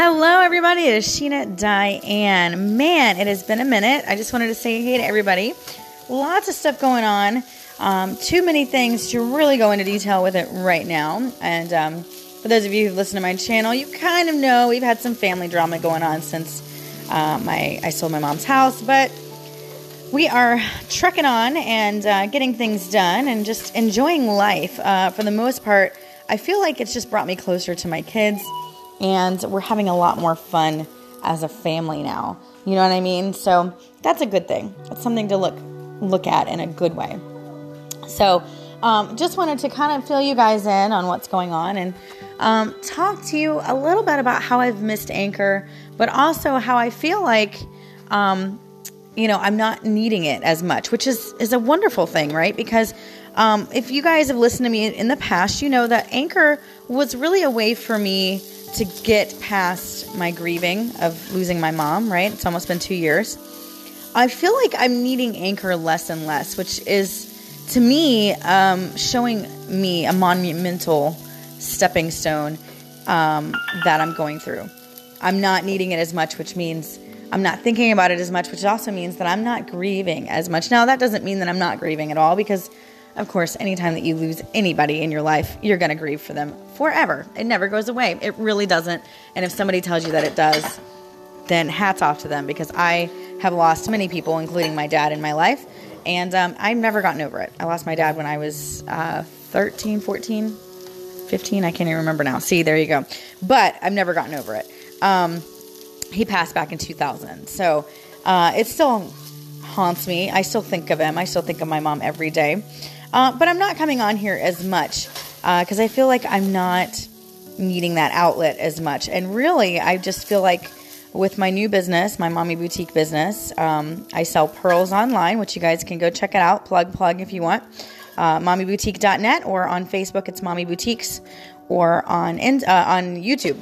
Hello, everybody. It is Sheena Diane. Man, it has been a minute. I just wanted to say hey to everybody. Lots of stuff going on. Um, too many things to really go into detail with it right now. And um, for those of you who've listened to my channel, you kind of know we've had some family drama going on since uh, my I sold my mom's house, but we are trekking on and uh, getting things done and just enjoying life. Uh, for the most part, I feel like it's just brought me closer to my kids and we're having a lot more fun as a family now. You know what I mean? So that's a good thing. It's something to look look at in a good way. So um, just wanted to kind of fill you guys in on what's going on and um, talk to you a little bit about how I've missed Anchor, but also how I feel like um, you know I'm not needing it as much, which is is a wonderful thing, right? Because um, if you guys have listened to me in the past, you know that Anchor was really a way for me to get past my grieving of losing my mom, right? It's almost been two years. I feel like I'm needing Anchor less and less, which is to me um, showing me a monumental stepping stone um, that I'm going through. I'm not needing it as much, which means I'm not thinking about it as much, which also means that I'm not grieving as much. Now, that doesn't mean that I'm not grieving at all because of course, anytime that you lose anybody in your life, you're going to grieve for them forever. It never goes away. It really doesn't. And if somebody tells you that it does, then hats off to them because I have lost many people, including my dad, in my life. And um, I've never gotten over it. I lost my dad when I was uh, 13, 14, 15. I can't even remember now. See, there you go. But I've never gotten over it. Um, he passed back in 2000. So uh, it still haunts me. I still think of him. I still think of my mom every day. Uh, but I'm not coming on here as much because uh, I feel like I'm not needing that outlet as much. And really, I just feel like with my new business, my mommy boutique business, um, I sell pearls online, which you guys can go check it out. Plug, plug if you want. Uh, mommyboutique.net or on Facebook, it's Mommy Boutiques, or on uh, on YouTube,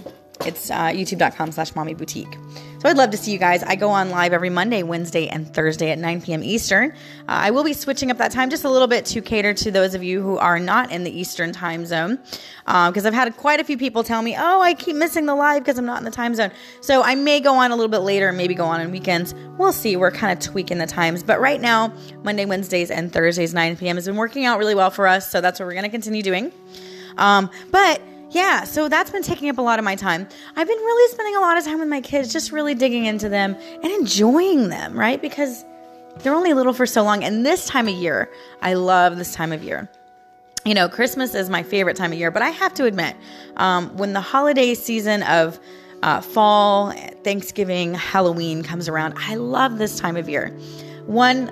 it's uh, youtube.com slash mommy boutique. So I'd love to see you guys. I go on live every Monday, Wednesday, and Thursday at 9 p.m. Eastern. Uh, I will be switching up that time just a little bit to cater to those of you who are not in the Eastern time zone. Because uh, I've had quite a few people tell me, oh, I keep missing the live because I'm not in the time zone. So I may go on a little bit later and maybe go on on weekends. We'll see. We're kind of tweaking the times. But right now, Monday, Wednesdays, and Thursdays, 9 p.m. has been working out really well for us. So that's what we're going to continue doing. Um, but yeah, so that's been taking up a lot of my time. I've been really spending a lot of time with my kids, just really digging into them and enjoying them, right? Because they're only little for so long. And this time of year, I love this time of year. You know, Christmas is my favorite time of year, but I have to admit, um, when the holiday season of uh, fall, Thanksgiving, Halloween comes around, I love this time of year. One,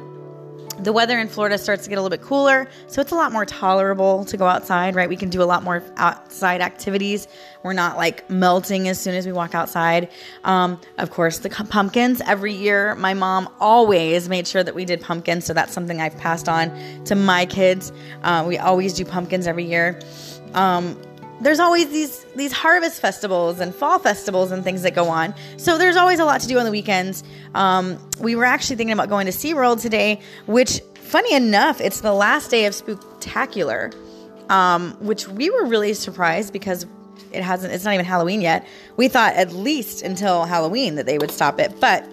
the weather in Florida starts to get a little bit cooler, so it's a lot more tolerable to go outside, right? We can do a lot more outside activities. We're not like melting as soon as we walk outside. Um, of course, the pumpkins. Every year, my mom always made sure that we did pumpkins, so that's something I've passed on to my kids. Uh, we always do pumpkins every year. Um, there's always these these harvest festivals and fall festivals and things that go on. So there's always a lot to do on the weekends. Um, we were actually thinking about going to SeaWorld today, which funny enough, it's the last day of Spooktacular, um, which we were really surprised because it hasn't it's not even Halloween yet. We thought at least until Halloween that they would stop it. But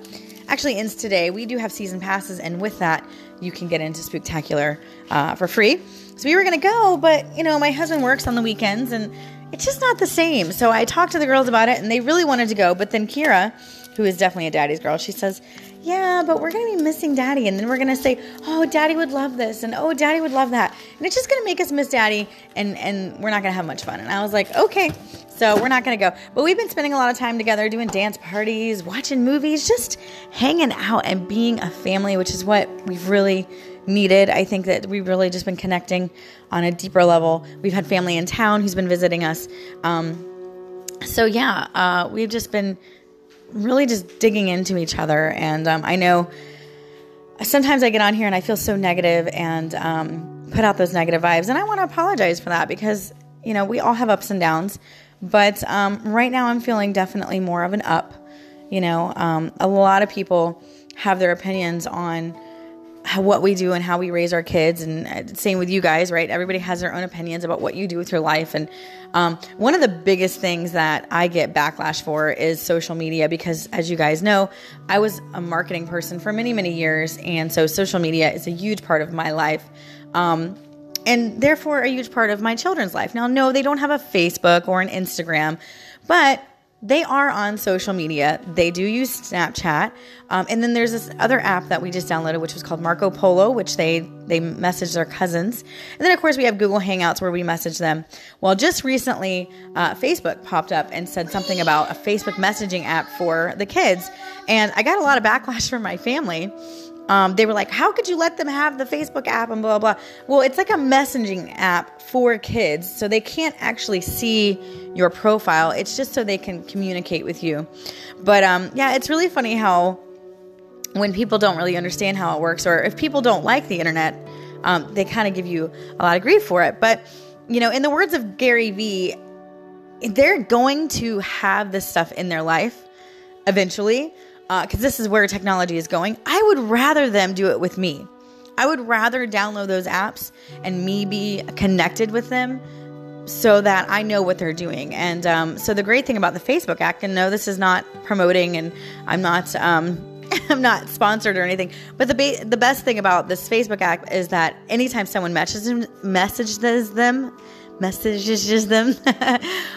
actually ends today. We do have season passes, and with that, you can get into Spooktacular uh, for free. So we were going to go, but you know, my husband works on the weekends and it's just not the same. So I talked to the girls about it and they really wanted to go. But then Kira, who is definitely a daddy's girl, she says, Yeah, but we're going to be missing daddy. And then we're going to say, Oh, daddy would love this. And oh, daddy would love that. And it's just going to make us miss daddy and, and we're not going to have much fun. And I was like, Okay. So we're not going to go. But we've been spending a lot of time together doing dance parties, watching movies, just hanging out and being a family, which is what we've really needed. I think that we've really just been connecting on a deeper level. We've had family in town who's been visiting us. Um, so, yeah, uh, we've just been really just digging into each other. And um, I know sometimes I get on here and I feel so negative and um, put out those negative vibes. And I want to apologize for that because, you know, we all have ups and downs. But um, right now I'm feeling definitely more of an up. You know, um, a lot of people have their opinions on what we do and how we raise our kids. And uh, same with you guys right? Everybody has their own opinions about what you do with your life. And um, one of the biggest things that i get backlash for is social media because as you guys know i was a marketing person for many many years. And so social media is a huge part of my life. Um, and therefore a huge part of my children's life. Now no they don't have a facebook or an instagram but they are on social media. They do use Snapchat, um, and then there's this other app that we just downloaded, which was called Marco Polo, which they they message their cousins. And then of course we have Google Hangouts where we message them. Well, just recently, uh, Facebook popped up and said something about a Facebook messaging app for the kids, and I got a lot of backlash from my family um, they were like, how could you let them have the Facebook app and blah, blah, blah. Well, it's like a messaging app for kids. So they can't actually see your profile. It's just so they can communicate with you. But um, yeah, it's really funny how when people don't really understand how it works, or if people don't like the internet, um, they kind of give you a lot of grief for it. But, you know, in the words of Gary Vee, they're going to have this stuff in their life eventually because uh, this is where technology is going, I would rather them do it with me. I would rather download those apps and me be connected with them so that I know what they're doing. And um, so the great thing about the Facebook app, and no, this is not promoting, and I'm not. Um, I'm not sponsored or anything, but the ba- the best thing about this Facebook app is that anytime someone messages messages them, messages them, um,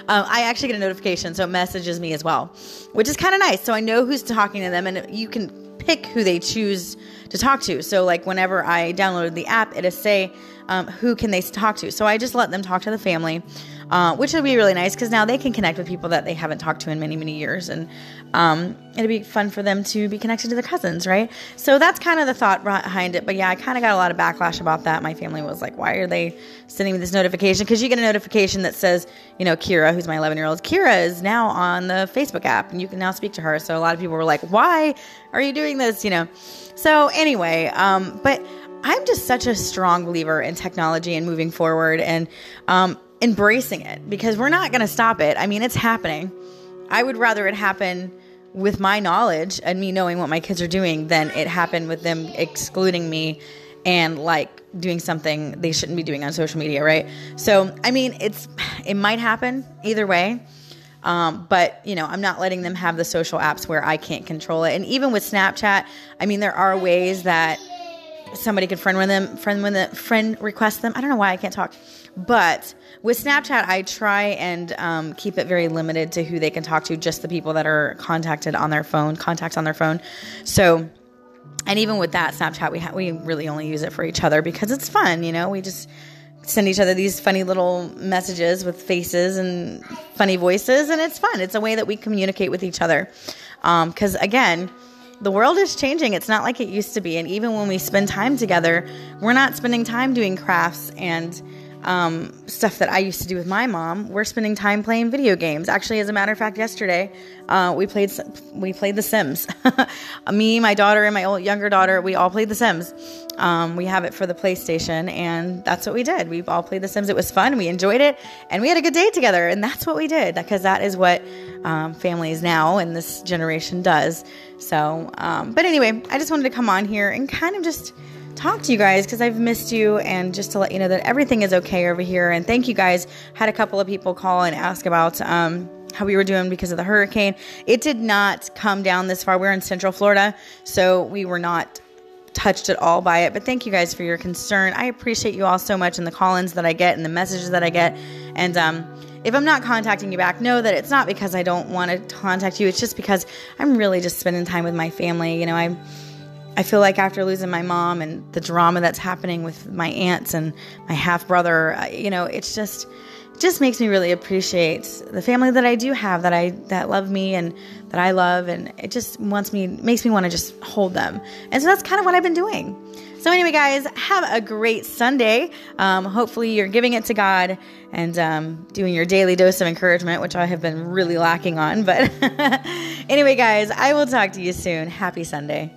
I actually get a notification, so it messages me as well, which is kind of nice. So I know who's talking to them, and you can pick who they choose to talk to. So like whenever I downloaded the app, it'll say um, who can they talk to. So I just let them talk to the family uh, which would be really nice because now they can connect with people that they haven't talked to in many, many years. And um, it'd be fun for them to be connected to their cousins, right? So that's kind of the thought behind it. But yeah, I kind of got a lot of backlash about that. My family was like, why are they sending me this notification? Because you get a notification that says, you know, Kira, who's my 11 year old, Kira is now on the Facebook app and you can now speak to her. So a lot of people were like, why are you doing this? You know, so anyway, um, but I'm just such a strong believer in technology and moving forward. And um, embracing it because we're not going to stop it. I mean, it's happening. I would rather it happen with my knowledge and me knowing what my kids are doing than it happen with them excluding me and like doing something they shouldn't be doing on social media, right? So, I mean, it's it might happen either way. Um, but you know, I'm not letting them have the social apps where I can't control it. And even with Snapchat, I mean, there are ways that somebody can friend with them, friend with them, friend request them. I don't know why I can't talk, but with Snapchat, I try and um, keep it very limited to who they can talk to, just the people that are contacted on their phone, contacts on their phone. So, and even with that Snapchat, we ha- we really only use it for each other because it's fun. You know, we just send each other these funny little messages with faces and funny voices, and it's fun. It's a way that we communicate with each other. Because um, again, the world is changing. It's not like it used to be. And even when we spend time together, we're not spending time doing crafts and um, stuff that I used to do with my mom. We're spending time playing video games. Actually, as a matter of fact, yesterday uh, we played we played The Sims. Me, my daughter, and my old, younger daughter, we all played The Sims. Um, we have it for the PlayStation, and that's what we did. We all played The Sims. It was fun. We enjoyed it, and we had a good day together. And that's what we did because that is what um, families now and this generation does. So, um, but anyway, I just wanted to come on here and kind of just talk to you guys because I've missed you and just to let you know that everything is okay over here. And thank you guys. Had a couple of people call and ask about um, how we were doing because of the hurricane. It did not come down this far. We're in Central Florida, so we were not touched at all by it. But thank you guys for your concern. I appreciate you all so much and the call ins that I get and the messages that I get. And um, if I'm not contacting you back, know that it's not because I don't want to contact you. It's just because I'm really just spending time with my family. You know, I'm I feel like after losing my mom and the drama that's happening with my aunts and my half brother, you know, it's just just makes me really appreciate the family that I do have that I that love me and that I love and it just wants me makes me want to just hold them. And so that's kind of what I've been doing. So anyway, guys, have a great Sunday. Um, hopefully, you're giving it to God and um, doing your daily dose of encouragement, which I have been really lacking on. But anyway, guys, I will talk to you soon. Happy Sunday.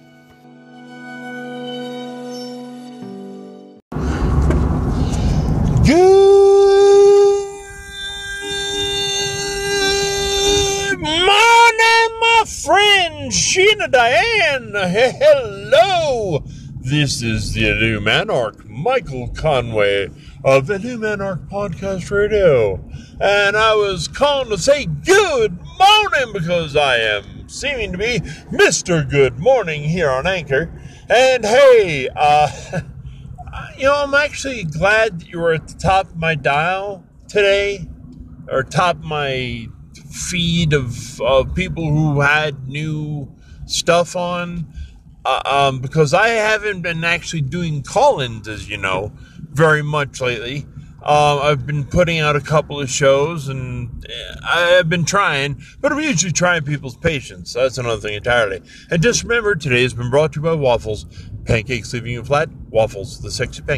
Diane. Hello This is the New Illuminarch, Michael Conway of the New Illuminarch Podcast Radio. And I was calling to say good morning because I am seeming to be Mr. Good Morning here on Anchor. And hey, uh, you know, I'm actually glad that you were at the top of my dial today, or top of my feed of, of people who had new stuff on uh, um, because I haven't been actually doing call-ins, as you know, very much lately. Um, I've been putting out a couple of shows, and eh, I've been trying, but I'm usually trying people's patience. That's another thing entirely. And just remember, today has been brought to you by Waffles, pancakes leaving you flat. Waffles, the sexy pancake.